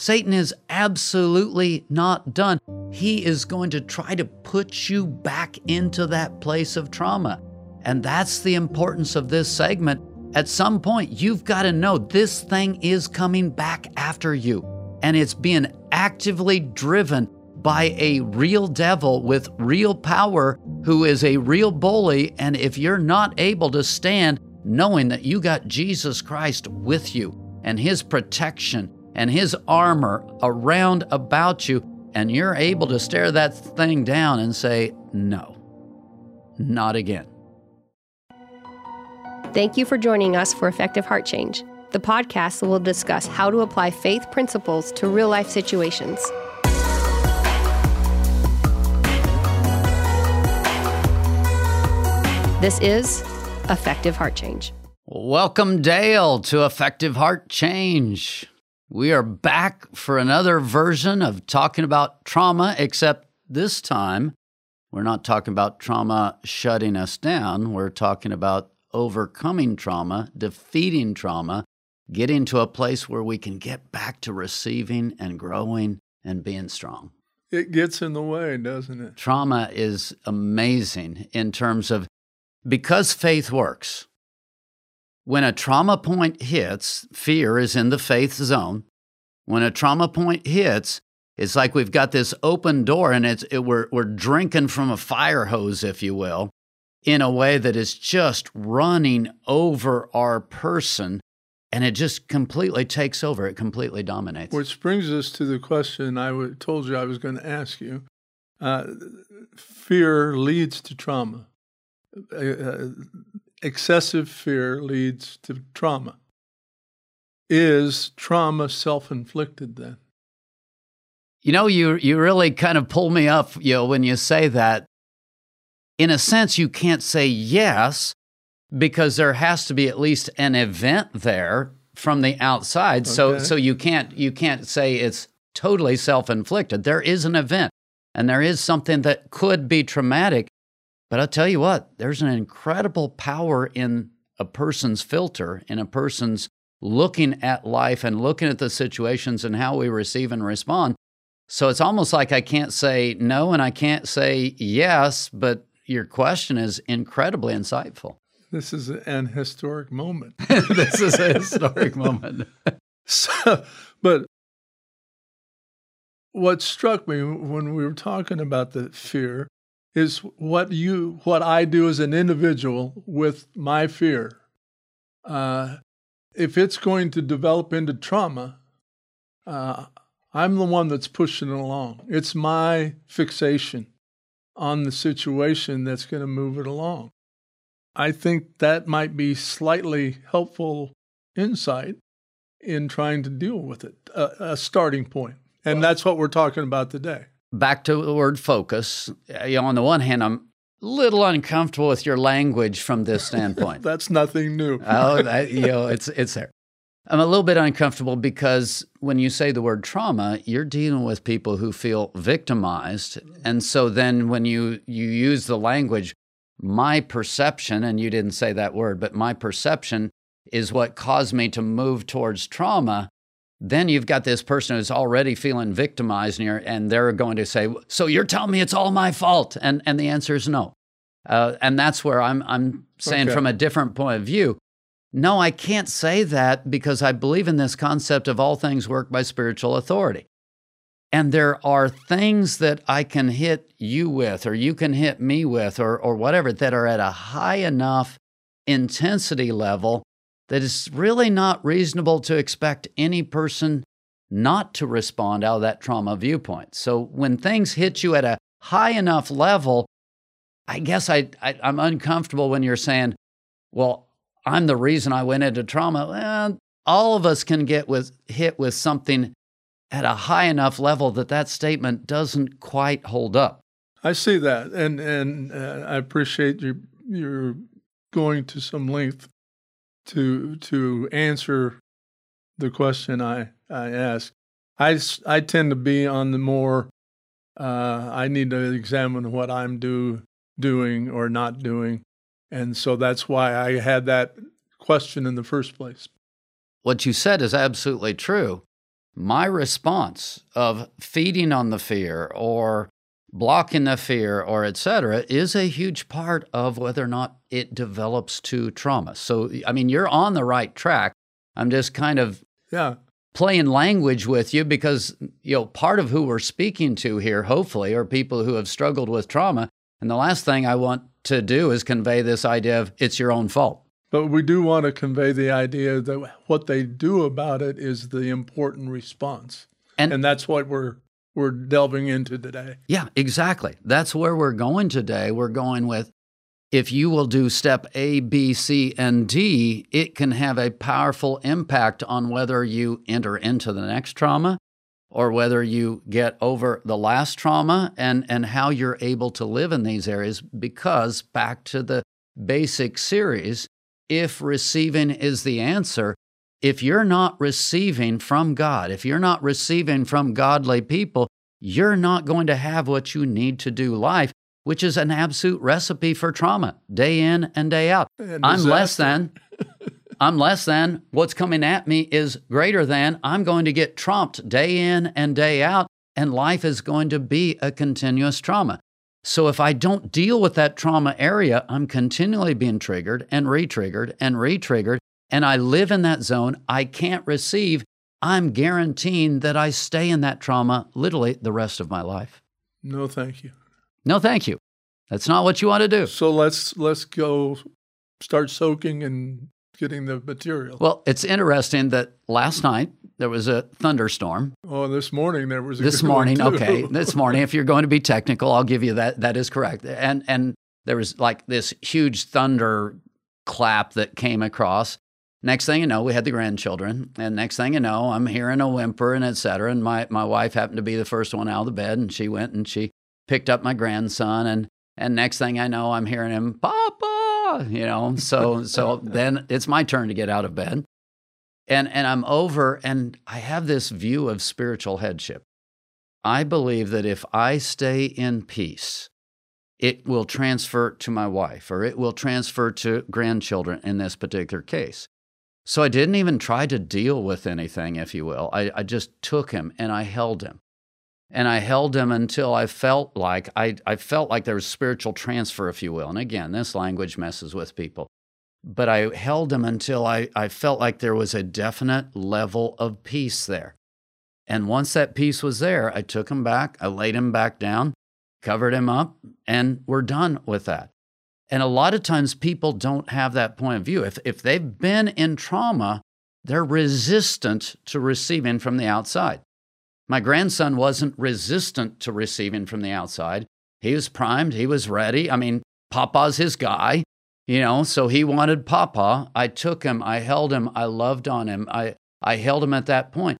Satan is absolutely not done. He is going to try to put you back into that place of trauma. And that's the importance of this segment. At some point, you've got to know this thing is coming back after you, and it's being actively driven by a real devil with real power who is a real bully. And if you're not able to stand knowing that you got Jesus Christ with you and his protection and his armor around about you, and you're able to stare that thing down and say, No, not again. Thank you for joining us for Effective Heart Change, the podcast will discuss how to apply faith principles to real life situations. This is Effective Heart Change. Welcome, Dale, to Effective Heart Change. We are back for another version of talking about trauma, except this time we're not talking about trauma shutting us down. We're talking about overcoming trauma, defeating trauma, getting to a place where we can get back to receiving and growing and being strong. It gets in the way, doesn't it? Trauma is amazing in terms of because faith works, when a trauma point hits, fear is in the faith zone. When a trauma point hits, it's like we've got this open door and it's, it, we're, we're drinking from a fire hose, if you will, in a way that is just running over our person and it just completely takes over. It completely dominates. Which brings us to the question I w- told you I was going to ask you. Uh, fear leads to trauma. Uh, uh excessive fear leads to trauma. Is trauma self inflicted then? You know, you, you really kind of pull me up, you know, when you say that. In a sense, you can't say yes because there has to be at least an event there from the outside. Okay. So, so you can't you can't say it's totally self-inflicted. There is an event, and there is something that could be traumatic. But I'll tell you what, there's an incredible power in a person's filter, in a person's looking at life and looking at the situations and how we receive and respond. So it's almost like I can't say no and I can't say yes, but your question is incredibly insightful. This is an historic moment. this is a historic moment. so, but what struck me when we were talking about the fear is what you what I do as an individual with my fear. Uh, if it's going to develop into trauma, uh, I'm the one that's pushing it along. It's my fixation on the situation that's going to move it along. I think that might be slightly helpful insight in trying to deal with it, a, a starting point. And well, that's what we're talking about today back to the word focus. You know, on the one hand, I'm a little uncomfortable with your language from this standpoint. That's nothing new. oh, that, you know, it's it's there. I'm a little bit uncomfortable because when you say the word trauma, you're dealing with people who feel victimized, and so then when you you use the language, my perception, and you didn't say that word, but my perception is what caused me to move towards trauma then you've got this person who's already feeling victimized and, and they're going to say, So you're telling me it's all my fault? And, and the answer is no. Uh, and that's where I'm, I'm saying okay. from a different point of view. No, I can't say that because I believe in this concept of all things work by spiritual authority. And there are things that I can hit you with, or you can hit me with, or, or whatever, that are at a high enough intensity level that it's really not reasonable to expect any person not to respond out of that trauma viewpoint. So when things hit you at a high enough level, I guess I, I am uncomfortable when you're saying, "Well, I'm the reason I went into trauma." Well, all of us can get with hit with something at a high enough level that that statement doesn't quite hold up. I see that, and and uh, I appreciate you you're going to some length to to answer the question I I ask. I I tend to be on the more uh, I need to examine what I'm do doing or not doing, and so that's why I had that question in the first place. What you said is absolutely true. my response of feeding on the fear or blocking the fear or etc is a huge part of whether or not it develops to trauma. So i mean you're on the right track. I'm just kind of yeah. playing language with you because you know part of who we're speaking to here hopefully are people who have struggled with trauma. And the last thing i want to do is convey this idea of it's your own fault. But we do want to convey the idea that what they do about it is the important response. And, and that's what we're we're delving into today. Yeah, exactly. That's where we're going today. We're going with if you will do step A, B, C, and D, it can have a powerful impact on whether you enter into the next trauma or whether you get over the last trauma and, and how you're able to live in these areas. Because back to the basic series, if receiving is the answer, if you're not receiving from God, if you're not receiving from godly people, you're not going to have what you need to do life, which is an absolute recipe for trauma, day in and day out. And I'm less than. I'm less than. What's coming at me is greater than. I'm going to get trumped day in and day out, and life is going to be a continuous trauma. So if I don't deal with that trauma area, I'm continually being triggered and re triggered and re triggered and I live in that zone, I can't receive, I'm guaranteeing that I stay in that trauma literally the rest of my life. No, thank you. No, thank you. That's not what you want to do. So let's let's go start soaking and getting the material. Well, it's interesting that last night there was a thunderstorm. Oh, this morning there was this morning. okay, this morning. If you're going to be technical, I'll give you that. That is correct. And and there was like this huge thunder clap that came across, Next thing you know, we had the grandchildren, and next thing you know, I'm hearing a whimper and et cetera. And my, my wife happened to be the first one out of the bed, and she went and she picked up my grandson, and and next thing I know, I'm hearing him, Papa, you know. So so then it's my turn to get out of bed, and and I'm over, and I have this view of spiritual headship. I believe that if I stay in peace, it will transfer to my wife, or it will transfer to grandchildren in this particular case. So I didn't even try to deal with anything, if you will. I, I just took him and I held him. And I held him until I felt like I, I felt like there was spiritual transfer, if you will. And again, this language messes with people. But I held him until I, I felt like there was a definite level of peace there. And once that peace was there, I took him back, I laid him back down, covered him up, and we're done with that. And a lot of times people don't have that point of view. If, if they've been in trauma, they're resistant to receiving from the outside. My grandson wasn't resistant to receiving from the outside. He was primed, he was ready. I mean, Papa's his guy, you know, so he wanted Papa. I took him, I held him, I loved on him, I, I held him at that point.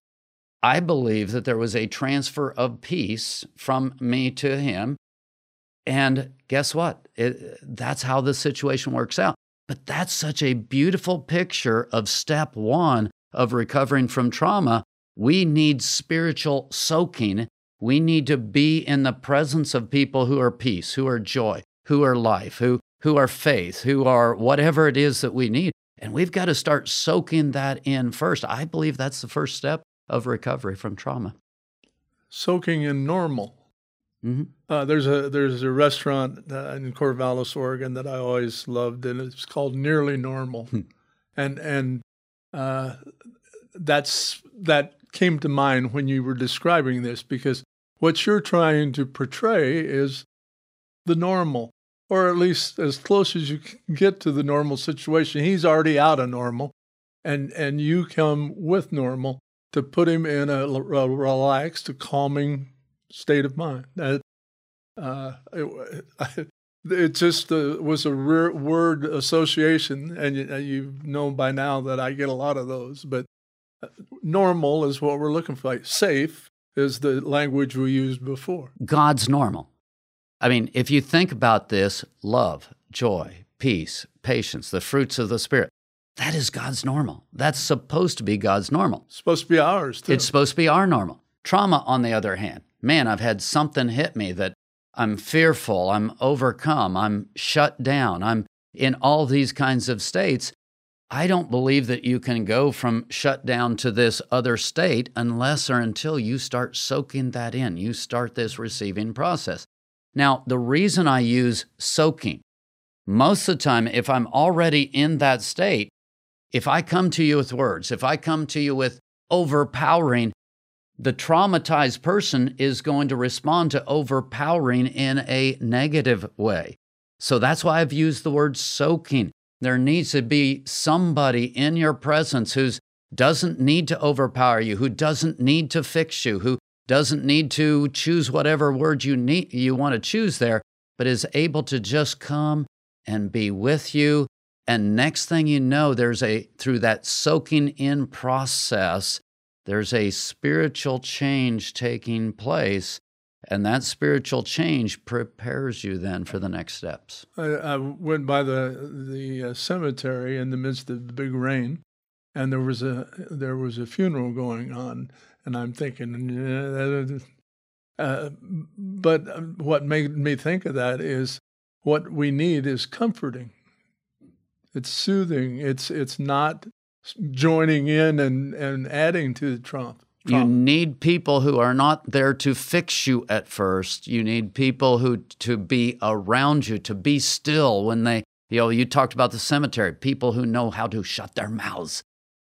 I believe that there was a transfer of peace from me to him and guess what? It, that's how the situation works out. But that's such a beautiful picture of step one of recovering from trauma. We need spiritual soaking. We need to be in the presence of people who are peace, who are joy, who are life, who, who are faith, who are whatever it is that we need. And we've got to start soaking that in first. I believe that's the first step of recovery from trauma. Soaking in normal. Mm-hmm. Uh, there's a there's a restaurant uh, in Corvallis, Oregon that I always loved, and it's called Nearly Normal, hmm. and and uh, that's that came to mind when you were describing this because what you're trying to portray is the normal, or at least as close as you can get to the normal situation. He's already out of normal, and and you come with normal to put him in a, a relaxed, a calming state of mind. That uh, it, it, just uh, was a rare word association, and you, you know by now that I get a lot of those. But uh, normal is what we're looking for. Safe is the language we used before. God's normal. I mean, if you think about this, love, joy, peace, patience, the fruits of the Spirit. That is God's normal. That's supposed to be God's normal. It's supposed to be ours, too. It's supposed to be our normal. Trauma, on the other hand, man, I've had something hit me that I'm fearful, I'm overcome, I'm shut down, I'm in all these kinds of states. I don't believe that you can go from shut down to this other state unless or until you start soaking that in. You start this receiving process. Now, the reason I use soaking, most of the time, if I'm already in that state, if I come to you with words, if I come to you with overpowering, the traumatized person is going to respond to overpowering in a negative way. So that's why I've used the word soaking. There needs to be somebody in your presence who doesn't need to overpower you, who doesn't need to fix you, who doesn't need to choose whatever word you need you want to choose there, but is able to just come and be with you. And next thing you know, there's a through that soaking in process, there's a spiritual change taking place and that spiritual change prepares you then for the next steps. I, I went by the the uh, cemetery in the midst of the big rain, and there was a there was a funeral going on, and I'm thinking, uh, but what made me think of that is what we need is comforting. It's soothing. It's it's not joining in and, and adding to the Trump. You need people who are not there to fix you at first. You need people who to be around you, to be still when they, you know, you talked about the cemetery, people who know how to shut their mouths,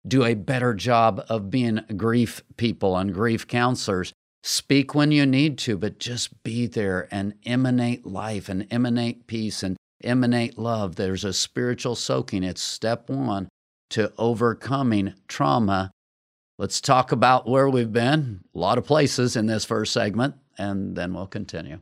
do a better job of being grief people and grief counselors. Speak when you need to, but just be there and emanate life and emanate peace and emanate love. There's a spiritual soaking. It's step one to overcoming trauma Let's talk about where we've been, a lot of places in this first segment, and then we'll continue.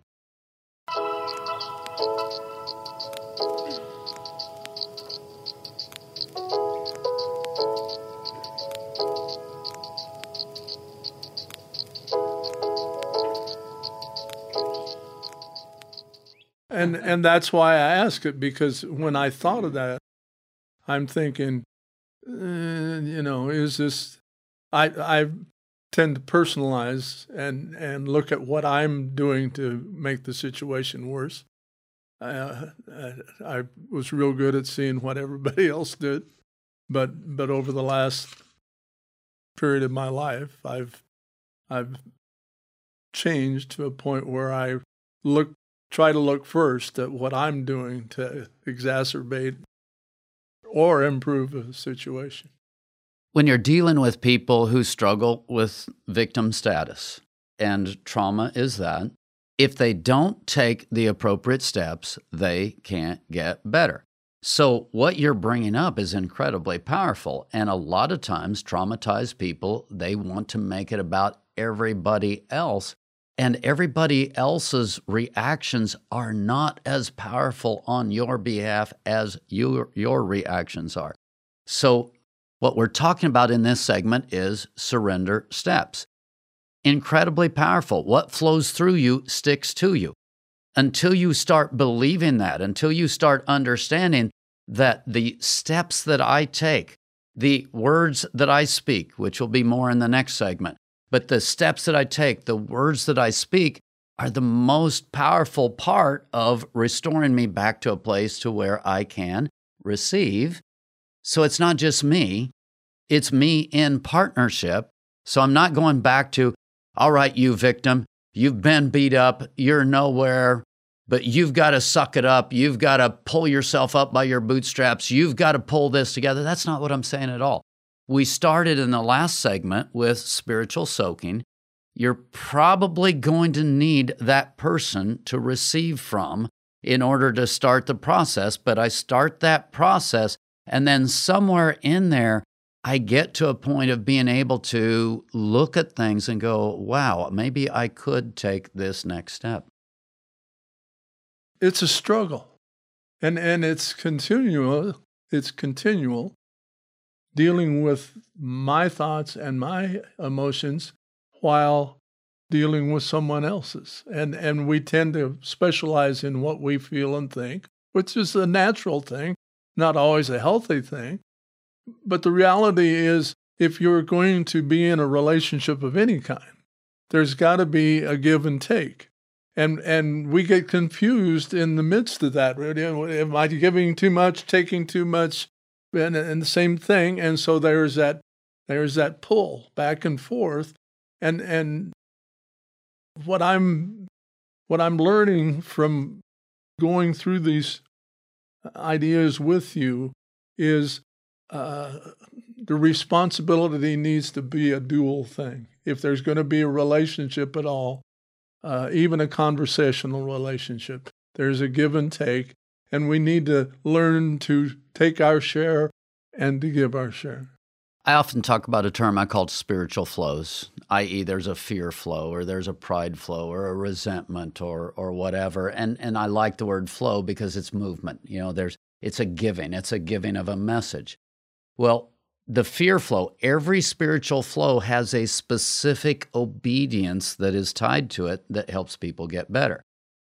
And and that's why I ask it because when I thought of that, I'm thinking, uh, you know, is this I I tend to personalize and and look at what I'm doing to make the situation worse. Uh, I was real good at seeing what everybody else did, but but over the last period of my life, I've I've changed to a point where I look try to look first at what I'm doing to exacerbate or improve a situation when you're dealing with people who struggle with victim status, and trauma is that, if they don't take the appropriate steps, they can't get better. So, what you're bringing up is incredibly powerful. And a lot of times, traumatized people, they want to make it about everybody else. And everybody else's reactions are not as powerful on your behalf as your, your reactions are. So, what we're talking about in this segment is surrender steps. Incredibly powerful. What flows through you sticks to you. Until you start believing that, until you start understanding that the steps that I take, the words that I speak, which will be more in the next segment, but the steps that I take, the words that I speak, are the most powerful part of restoring me back to a place to where I can receive so it's not just me, it's me in partnership. So I'm not going back to, all right, you victim, you've been beat up, you're nowhere, but you've got to suck it up. You've got to pull yourself up by your bootstraps. You've got to pull this together. That's not what I'm saying at all. We started in the last segment with spiritual soaking. You're probably going to need that person to receive from in order to start the process, but I start that process and then somewhere in there, I get to a point of being able to look at things and go, wow, maybe I could take this next step. It's a struggle. And and it's continual, it's continual dealing with my thoughts and my emotions while dealing with someone else's. And and we tend to specialize in what we feel and think, which is a natural thing not always a healthy thing. But the reality is, if you're going to be in a relationship of any kind, there's got to be a give and take. And, and we get confused in the midst of that. Am I giving too much, taking too much? And, and the same thing. And so there's that there's that pull back and forth, and and what I'm what I'm learning from going through these ideas with you is uh, the responsibility needs to be a dual thing. If there's going to be a relationship at all, uh, even a conversational relationship, there's a give and take, and we need to learn to take our share and to give our share. I often talk about a term I call spiritual flows, i.e., there's a fear flow or there's a pride flow or a resentment or or whatever. And and I like the word flow because it's movement. You know, there's it's a giving, it's a giving of a message. Well, the fear flow, every spiritual flow has a specific obedience that is tied to it that helps people get better.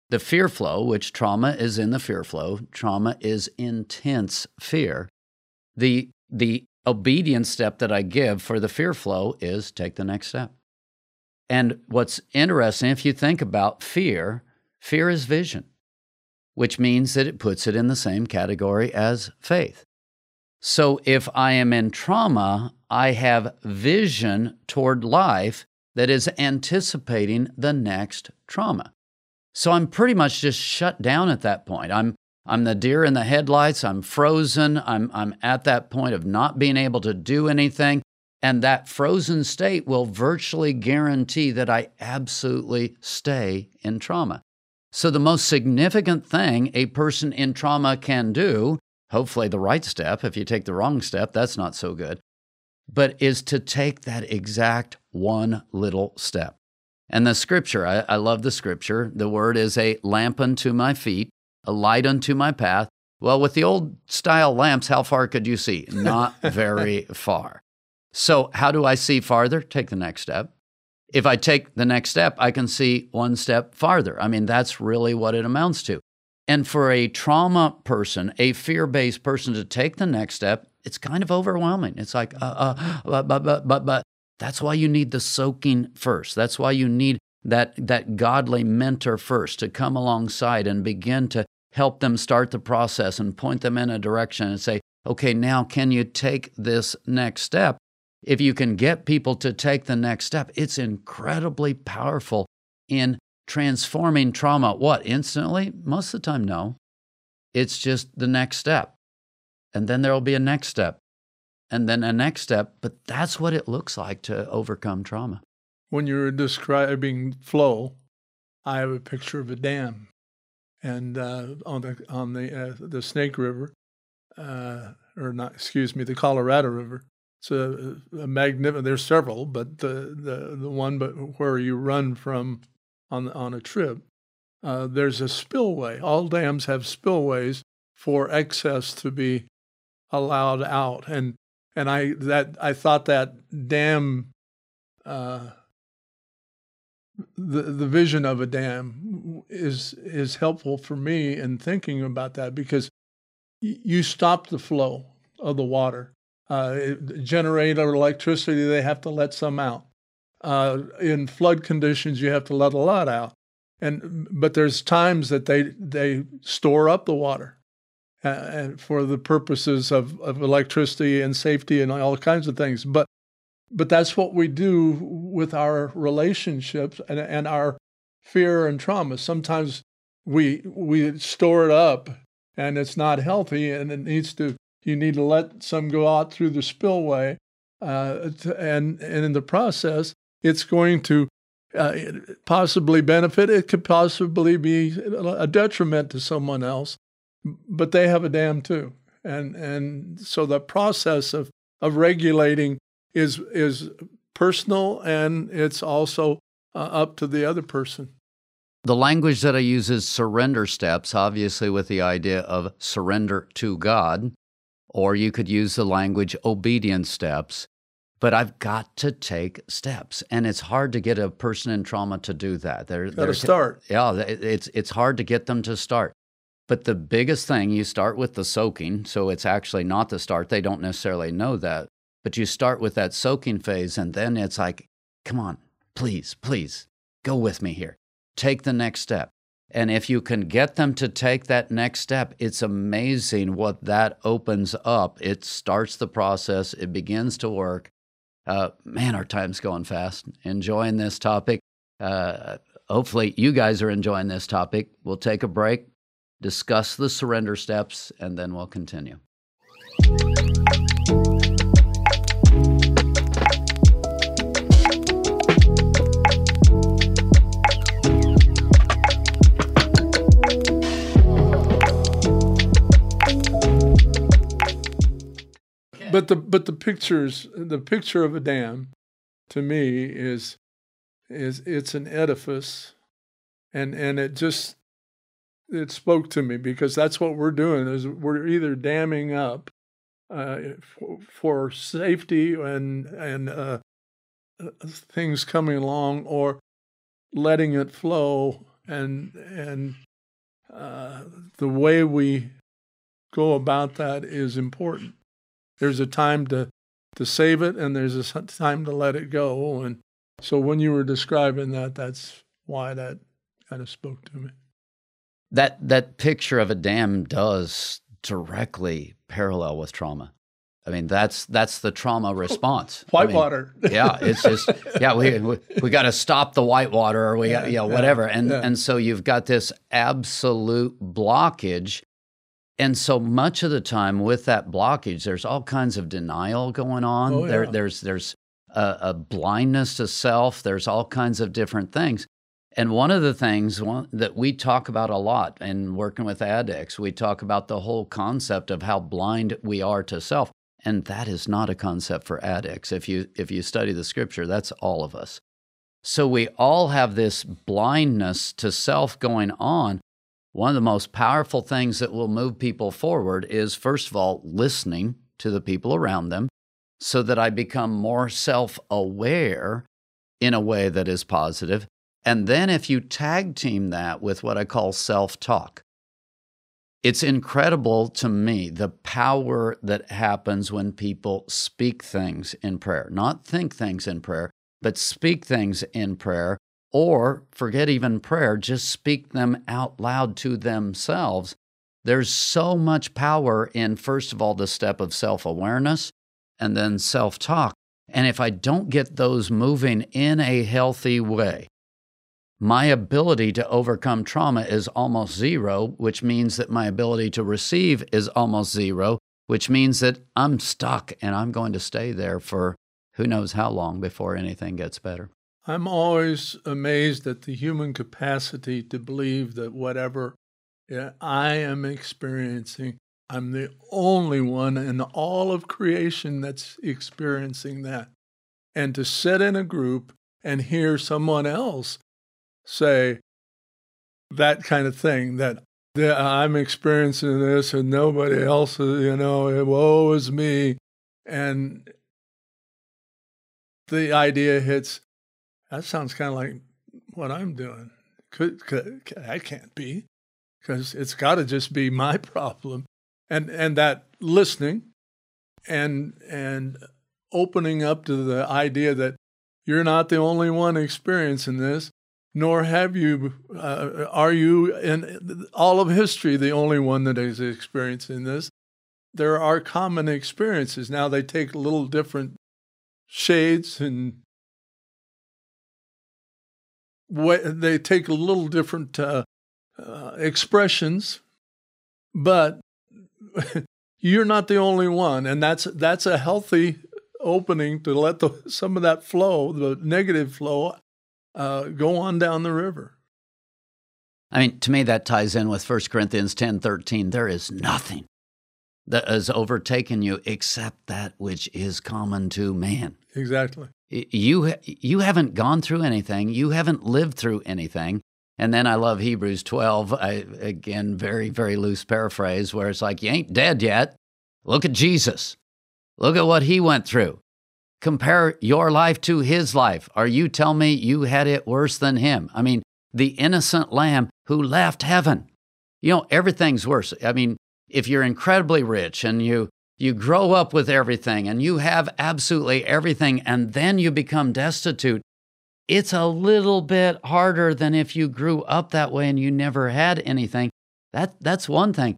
The fear flow, which trauma is in the fear flow, trauma is intense fear. The the obedience step that I give for the fear flow is take the next step. And what's interesting, if you think about fear, fear is vision, which means that it puts it in the same category as faith. So if I am in trauma, I have vision toward life that is anticipating the next trauma. So I'm pretty much just shut down at that point. I'm I'm the deer in the headlights. I'm frozen. I'm, I'm at that point of not being able to do anything. And that frozen state will virtually guarantee that I absolutely stay in trauma. So, the most significant thing a person in trauma can do, hopefully the right step, if you take the wrong step, that's not so good, but is to take that exact one little step. And the scripture, I, I love the scripture. The word is a lamp unto my feet a light unto my path. Well, with the old style lamps, how far could you see? Not very far. So, how do I see farther? Take the next step. If I take the next step, I can see one step farther. I mean, that's really what it amounts to. And for a trauma person, a fear based person to take the next step, it's kind of overwhelming. It's like, uh, uh, but, but, but, but, but. That's why you need the soaking first. That's why you need that, that godly mentor first to come alongside and begin to help them start the process and point them in a direction and say, okay, now can you take this next step? If you can get people to take the next step, it's incredibly powerful in transforming trauma. What, instantly? Most of the time, no. It's just the next step. And then there will be a next step, and then a next step. But that's what it looks like to overcome trauma. When you're describing flow, I have a picture of a dam and uh, on the on the uh, the Snake River, uh, or not, excuse me, the Colorado River. It's a, a magnificent. There's several, but the, the the one but where you run from on on a trip, uh, there's a spillway. All dams have spillways for excess to be allowed out, and and I that I thought that dam. Uh, the the vision of a dam is is helpful for me in thinking about that because you stop the flow of the water. Uh, generate electricity, they have to let some out. Uh, in flood conditions, you have to let a lot out. And but there's times that they they store up the water, and for the purposes of, of electricity and safety and all kinds of things. But but that's what we do with our relationships and, and our fear and trauma. Sometimes we we store it up and it's not healthy and it needs to you need to let some go out through the spillway uh, and and in the process it's going to uh, possibly benefit it could possibly be a detriment to someone else but they have a dam too and and so the process of of regulating is is personal and it's also uh, up to the other person. The language that I use is surrender steps, obviously with the idea of surrender to God, or you could use the language obedience steps. But I've got to take steps, and it's hard to get a person in trauma to do that. They're got to start. Yeah, it's it's hard to get them to start. But the biggest thing, you start with the soaking, so it's actually not the start. They don't necessarily know that. But you start with that soaking phase, and then it's like, come on, please, please, go with me here. Take the next step. And if you can get them to take that next step, it's amazing what that opens up. It starts the process, it begins to work. Uh, man, our time's going fast. Enjoying this topic. Uh, hopefully, you guys are enjoying this topic. We'll take a break, discuss the surrender steps, and then we'll continue. but the but the pictures the picture of a dam to me is is it's an edifice and and it just it spoke to me because that's what we're doing is we're either damming up uh, for, for, safety and and uh, uh, things coming along or letting it flow and and uh, the way we go about that is important. There's a time to to save it and there's a time to let it go and so when you were describing that that's why that kind of spoke to me that that picture of a dam does directly parallel with trauma I mean, that's that's the trauma response. Whitewater. I mean, yeah, it's just yeah, we we, we got to stop the whitewater or we yeah, you know, whatever. And yeah. and so you've got this absolute blockage and so much of the time with that blockage, there's all kinds of denial going on. Oh, yeah. there, there's there's a, a, blindness to self. There's all kinds of different things. And one of the things that we talk about a lot in working with addicts, we talk about the whole concept of how blind we are to self. And that is not a concept for addicts. If you if you study the scripture, that's all of us. So we all have this blindness to self going on one of the most powerful things that will move people forward is, first of all, listening to the people around them so that I become more self aware in a way that is positive. And then if you tag team that with what I call self talk, it's incredible to me the power that happens when people speak things in prayer, not think things in prayer, but speak things in prayer or forget even prayer, just speak them out loud to themselves. There's so much power in, first of all, the step of self awareness and then self talk. And if I don't get those moving in a healthy way, my ability to overcome trauma is almost zero, which means that my ability to receive is almost zero, which means that I'm stuck and I'm going to stay there for who knows how long before anything gets better. I'm always amazed at the human capacity to believe that whatever I am experiencing, I'm the only one in all of creation that's experiencing that. And to sit in a group and hear someone else say that kind of thing that, I'm experiencing this and nobody else, you know, woe is me. And the idea hits that sounds kind of like what I'm doing. Could, could that can't be, because it's got to just be my problem, and and that listening, and and opening up to the idea that you're not the only one experiencing this, nor have you uh, are you in all of history the only one that is experiencing this. There are common experiences. Now they take little different shades and they take a little different uh, uh, expressions, but you're not the only one, and that's that's a healthy opening to let the, some of that flow, the negative flow, uh, go on down the river. I mean, to me, that ties in with 1 Corinthians ten thirteen. There is nothing that has overtaken you except that which is common to man. Exactly you you haven't gone through anything you haven't lived through anything and then i love hebrews 12 I, again very very loose paraphrase where it's like you ain't dead yet look at jesus look at what he went through compare your life to his life are you tell me you had it worse than him i mean the innocent lamb who left heaven you know everything's worse i mean if you're incredibly rich and you you grow up with everything and you have absolutely everything, and then you become destitute. it's a little bit harder than if you grew up that way and you never had anything. That that's one thing.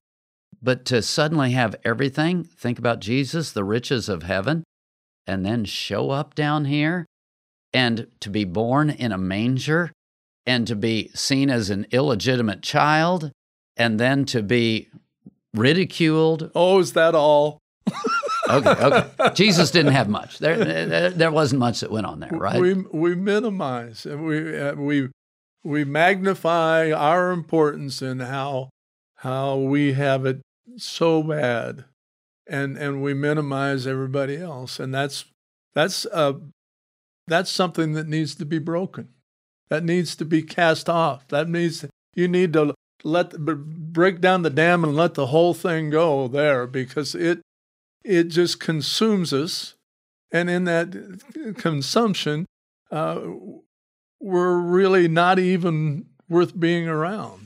But to suddenly have everything, think about Jesus, the riches of heaven, and then show up down here and to be born in a manger and to be seen as an illegitimate child and then to be ridiculed. Oh, is that all? okay, okay. Jesus didn't have much. There, there, wasn't much that went on there, right? We we minimize and we uh, we we magnify our importance and how how we have it so bad, and and we minimize everybody else, and that's that's uh that's something that needs to be broken. That needs to be cast off. That needs you need to let break down the dam and let the whole thing go there because it it just consumes us, and in that consumption, uh, we're really not even worth being around.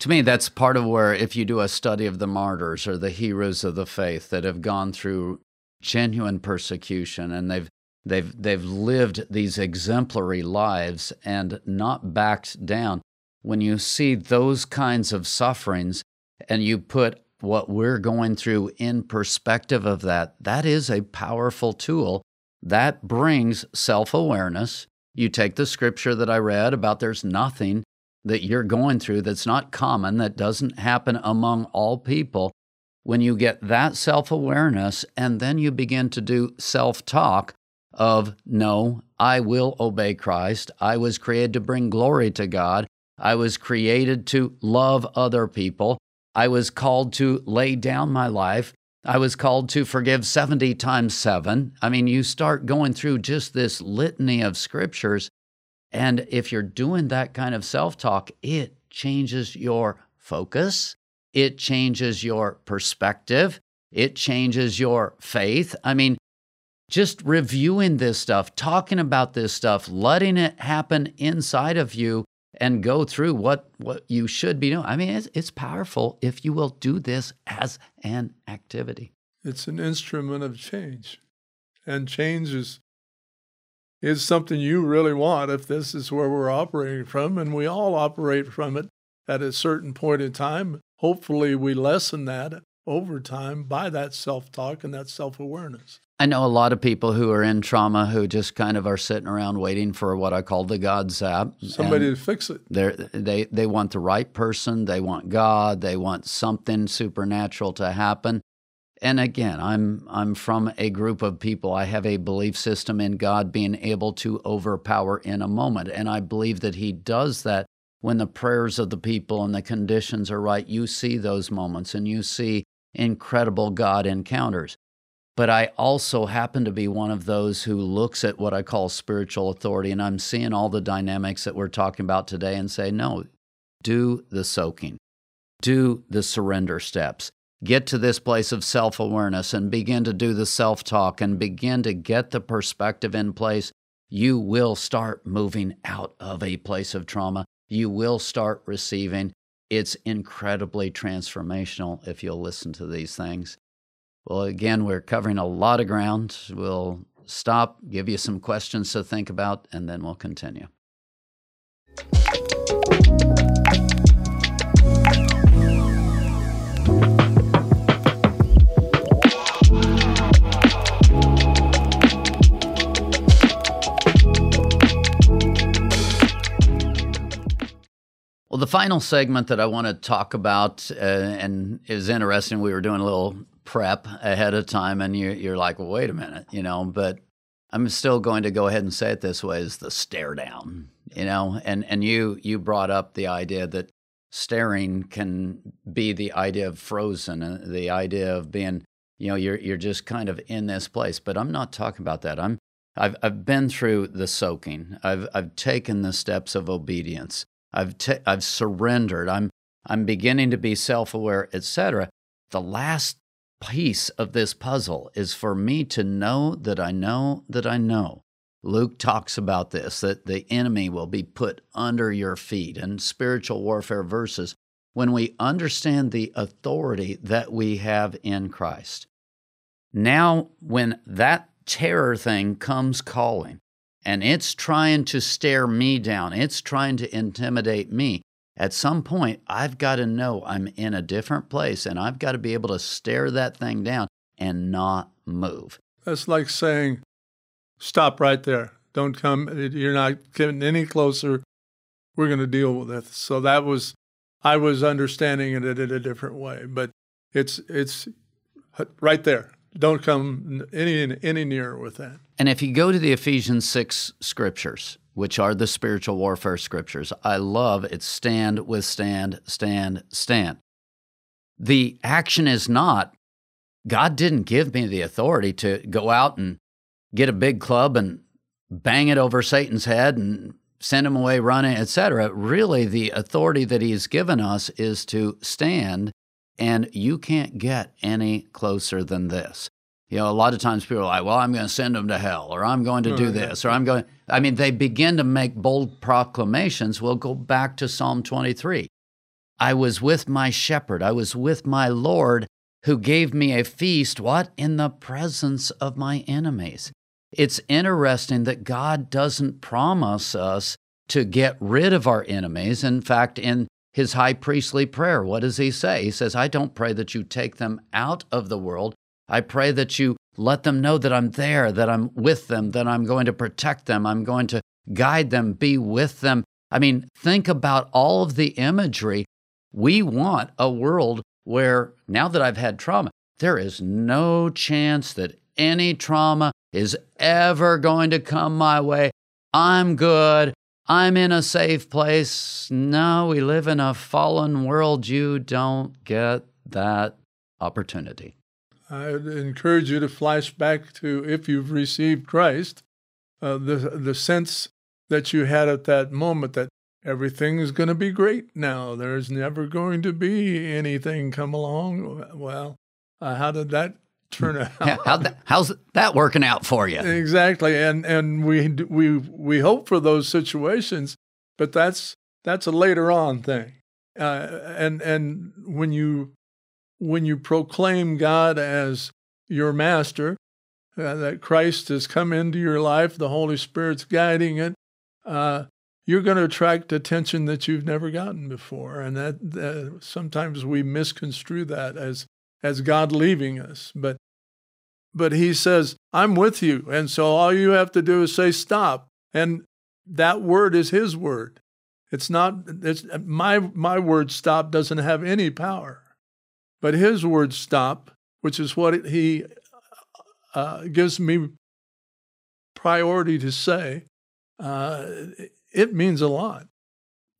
To me, that's part of where, if you do a study of the martyrs or the heroes of the faith that have gone through genuine persecution and they've they've they've lived these exemplary lives and not backed down. When you see those kinds of sufferings and you put what we're going through in perspective of that, that is a powerful tool that brings self awareness. You take the scripture that I read about there's nothing that you're going through that's not common, that doesn't happen among all people. When you get that self awareness and then you begin to do self talk of, no, I will obey Christ. I was created to bring glory to God. I was created to love other people. I was called to lay down my life. I was called to forgive 70 times seven. I mean, you start going through just this litany of scriptures. And if you're doing that kind of self talk, it changes your focus, it changes your perspective, it changes your faith. I mean, just reviewing this stuff, talking about this stuff, letting it happen inside of you and go through what, what you should be doing. I mean, it's, it's powerful if you will do this as an activity. It's an instrument of change. And change is, is something you really want if this is where we're operating from. And we all operate from it at a certain point in time. Hopefully, we lessen that over time by that self talk and that self awareness. I know a lot of people who are in trauma who just kind of are sitting around waiting for what I call the God zap. Somebody to fix it. They they want the right person. They want God. They want something supernatural to happen. And again, I'm I'm from a group of people. I have a belief system in God being able to overpower in a moment, and I believe that He does that when the prayers of the people and the conditions are right. You see those moments, and you see incredible God encounters. But I also happen to be one of those who looks at what I call spiritual authority, and I'm seeing all the dynamics that we're talking about today and say, no, do the soaking, do the surrender steps. Get to this place of self awareness and begin to do the self talk and begin to get the perspective in place. You will start moving out of a place of trauma. You will start receiving. It's incredibly transformational if you'll listen to these things. Well, again, we're covering a lot of ground. We'll stop, give you some questions to think about, and then we'll continue. Well, the final segment that I want to talk about uh, and is interesting, we were doing a little prep ahead of time, and you're, you're like, well, wait a minute, you know, but I'm still going to go ahead and say it this way: is the stare down, you know, and and you you brought up the idea that staring can be the idea of frozen, uh, the idea of being, you know, you're you're just kind of in this place. But I'm not talking about that. I'm I've I've been through the soaking. I've I've taken the steps of obedience. I've t- I've surrendered. I'm I'm beginning to be self-aware, etc. The last piece of this puzzle is for me to know that I know that I know. Luke talks about this that the enemy will be put under your feet and spiritual warfare verses when we understand the authority that we have in Christ. Now, when that terror thing comes calling, and it's trying to stare me down, it's trying to intimidate me, at some point, I've got to know I'm in a different place and I've got to be able to stare that thing down and not move. That's like saying, stop right there. Don't come. You're not getting any closer. We're going to deal with it. So that was, I was understanding it in a different way. But it's it's right there. Don't come any any nearer with that. And if you go to the Ephesians six scriptures, which are the spiritual warfare scriptures, I love it. Stand, withstand, stand, stand. The action is not. God didn't give me the authority to go out and get a big club and bang it over Satan's head and send him away running, etc. Really, the authority that He's given us is to stand and you can't get any closer than this. You know, a lot of times people are like, well, I'm going to send them to hell, or I'm going to do this, or I'm going. I mean, they begin to make bold proclamations. We'll go back to Psalm 23. I was with my shepherd, I was with my Lord, who gave me a feast, what? In the presence of my enemies. It's interesting that God doesn't promise us to get rid of our enemies. In fact, in his high priestly prayer. What does he say? He says, I don't pray that you take them out of the world. I pray that you let them know that I'm there, that I'm with them, that I'm going to protect them, I'm going to guide them, be with them. I mean, think about all of the imagery. We want a world where now that I've had trauma, there is no chance that any trauma is ever going to come my way. I'm good. I'm in a safe place. No, we live in a fallen world. You don't get that opportunity. I encourage you to flash back to if you've received Christ, uh, the the sense that you had at that moment that everything is going to be great now. There's never going to be anything come along. Well, uh, how did that turn out. How that, how's that working out for you? Exactly, and and we we we hope for those situations, but that's that's a later on thing. Uh, and and when you when you proclaim God as your master, uh, that Christ has come into your life, the Holy Spirit's guiding it. Uh, you're going to attract attention that you've never gotten before, and that sometimes we misconstrue that as as God leaving us. But but he says, I'm with you. And so all you have to do is say stop. And that word is his word. It's not it's my my word stop doesn't have any power. But his word stop, which is what he uh, gives me priority to say, uh, it means a lot.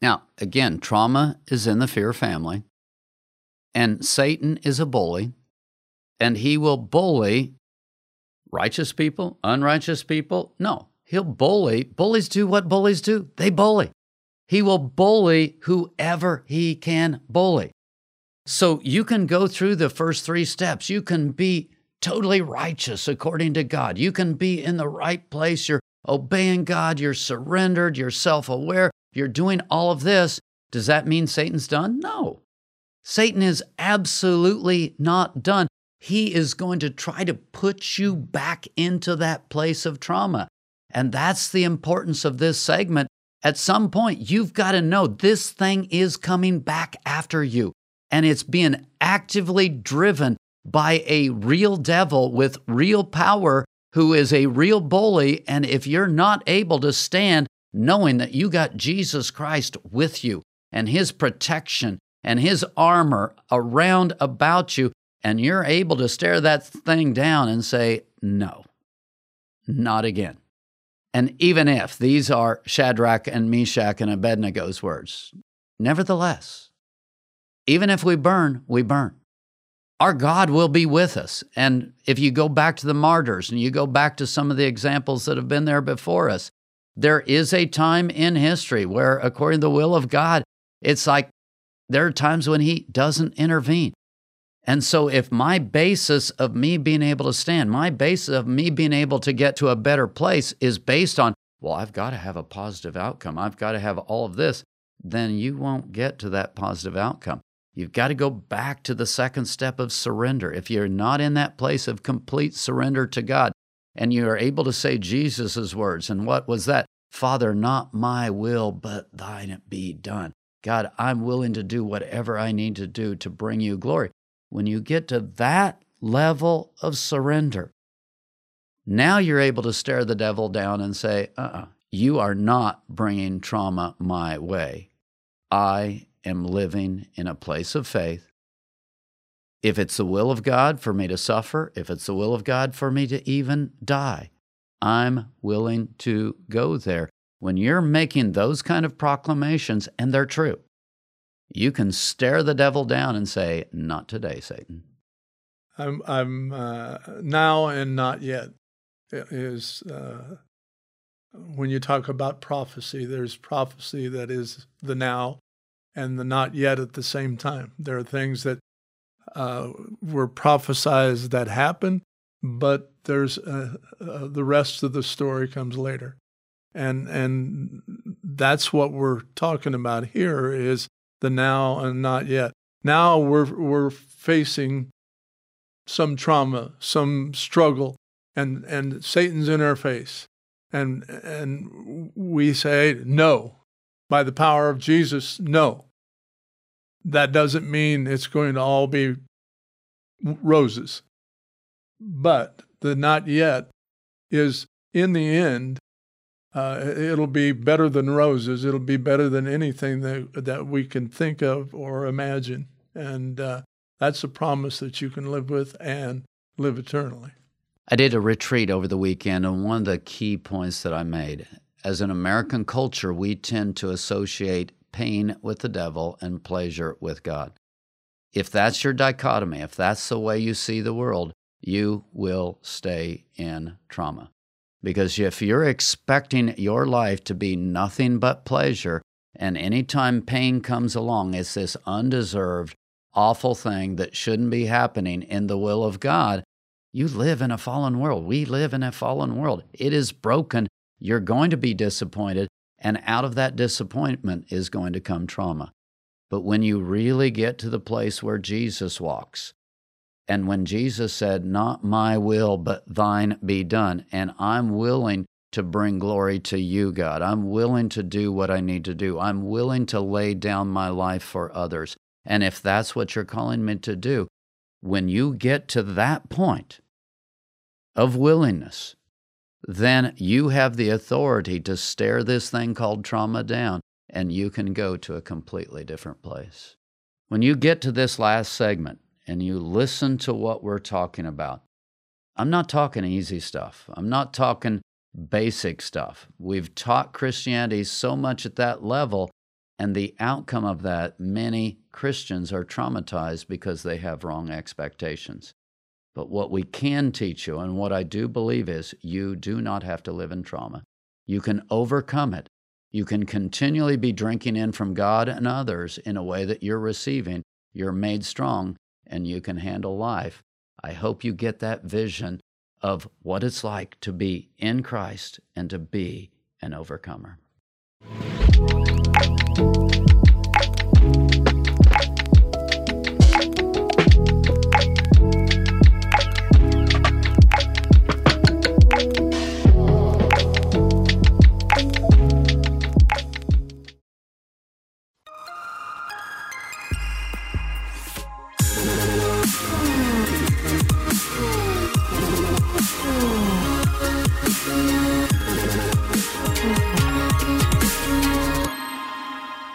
Now, again, trauma is in the fear family. And Satan is a bully, and he will bully righteous people, unrighteous people. No, he'll bully. Bullies do what bullies do they bully. He will bully whoever he can bully. So you can go through the first three steps. You can be totally righteous according to God. You can be in the right place. You're obeying God. You're surrendered. You're self aware. You're doing all of this. Does that mean Satan's done? No. Satan is absolutely not done. He is going to try to put you back into that place of trauma. And that's the importance of this segment. At some point, you've got to know this thing is coming back after you, and it's being actively driven by a real devil with real power who is a real bully. And if you're not able to stand knowing that you got Jesus Christ with you and his protection and his armor around about you, and you're able to stare that thing down and say, no, not again. And even if these are Shadrach and Meshach and Abednego's words, nevertheless, even if we burn, we burn. Our God will be with us. And if you go back to the martyrs and you go back to some of the examples that have been there before us, there is a time in history where, according to the will of God, it's like there are times when He doesn't intervene. And so, if my basis of me being able to stand, my basis of me being able to get to a better place is based on, well, I've got to have a positive outcome, I've got to have all of this, then you won't get to that positive outcome. You've got to go back to the second step of surrender. If you're not in that place of complete surrender to God, and you are able to say Jesus' words. And what was that? Father, not my will, but thine be done. God, I'm willing to do whatever I need to do to bring you glory. When you get to that level of surrender, now you're able to stare the devil down and say, uh uh-uh, uh you are not bringing trauma my way. I am living in a place of faith. If it's the will of God for me to suffer, if it's the will of God for me to even die, I'm willing to go there. When you're making those kind of proclamations, and they're true, you can stare the devil down and say, Not today, Satan. I'm, I'm uh, now and not yet is uh, when you talk about prophecy, there's prophecy that is the now and the not yet at the same time. There are things that uh, were prophesied that happen, but there's uh, uh, the rest of the story comes later, and and that's what we're talking about here is the now and not yet. Now we're we're facing some trauma, some struggle, and and Satan's in our face, and and we say no by the power of Jesus, no. That doesn't mean it's going to all be roses. But the not yet is in the end, uh, it'll be better than roses. It'll be better than anything that, that we can think of or imagine. And uh, that's a promise that you can live with and live eternally. I did a retreat over the weekend, and one of the key points that I made as an American culture, we tend to associate pain with the devil and pleasure with God. If that's your dichotomy, if that's the way you see the world, you will stay in trauma. Because if you're expecting your life to be nothing but pleasure, and anytime pain comes along, it's this undeserved, awful thing that shouldn't be happening in the will of God, you live in a fallen world. We live in a fallen world. It is broken. You're going to be disappointed. And out of that disappointment is going to come trauma. But when you really get to the place where Jesus walks, and when Jesus said, Not my will, but thine be done, and I'm willing to bring glory to you, God, I'm willing to do what I need to do, I'm willing to lay down my life for others. And if that's what you're calling me to do, when you get to that point of willingness, then you have the authority to stare this thing called trauma down and you can go to a completely different place. When you get to this last segment and you listen to what we're talking about, I'm not talking easy stuff. I'm not talking basic stuff. We've taught Christianity so much at that level, and the outcome of that, many Christians are traumatized because they have wrong expectations. But what we can teach you, and what I do believe is, you do not have to live in trauma. You can overcome it. You can continually be drinking in from God and others in a way that you're receiving. You're made strong and you can handle life. I hope you get that vision of what it's like to be in Christ and to be an overcomer.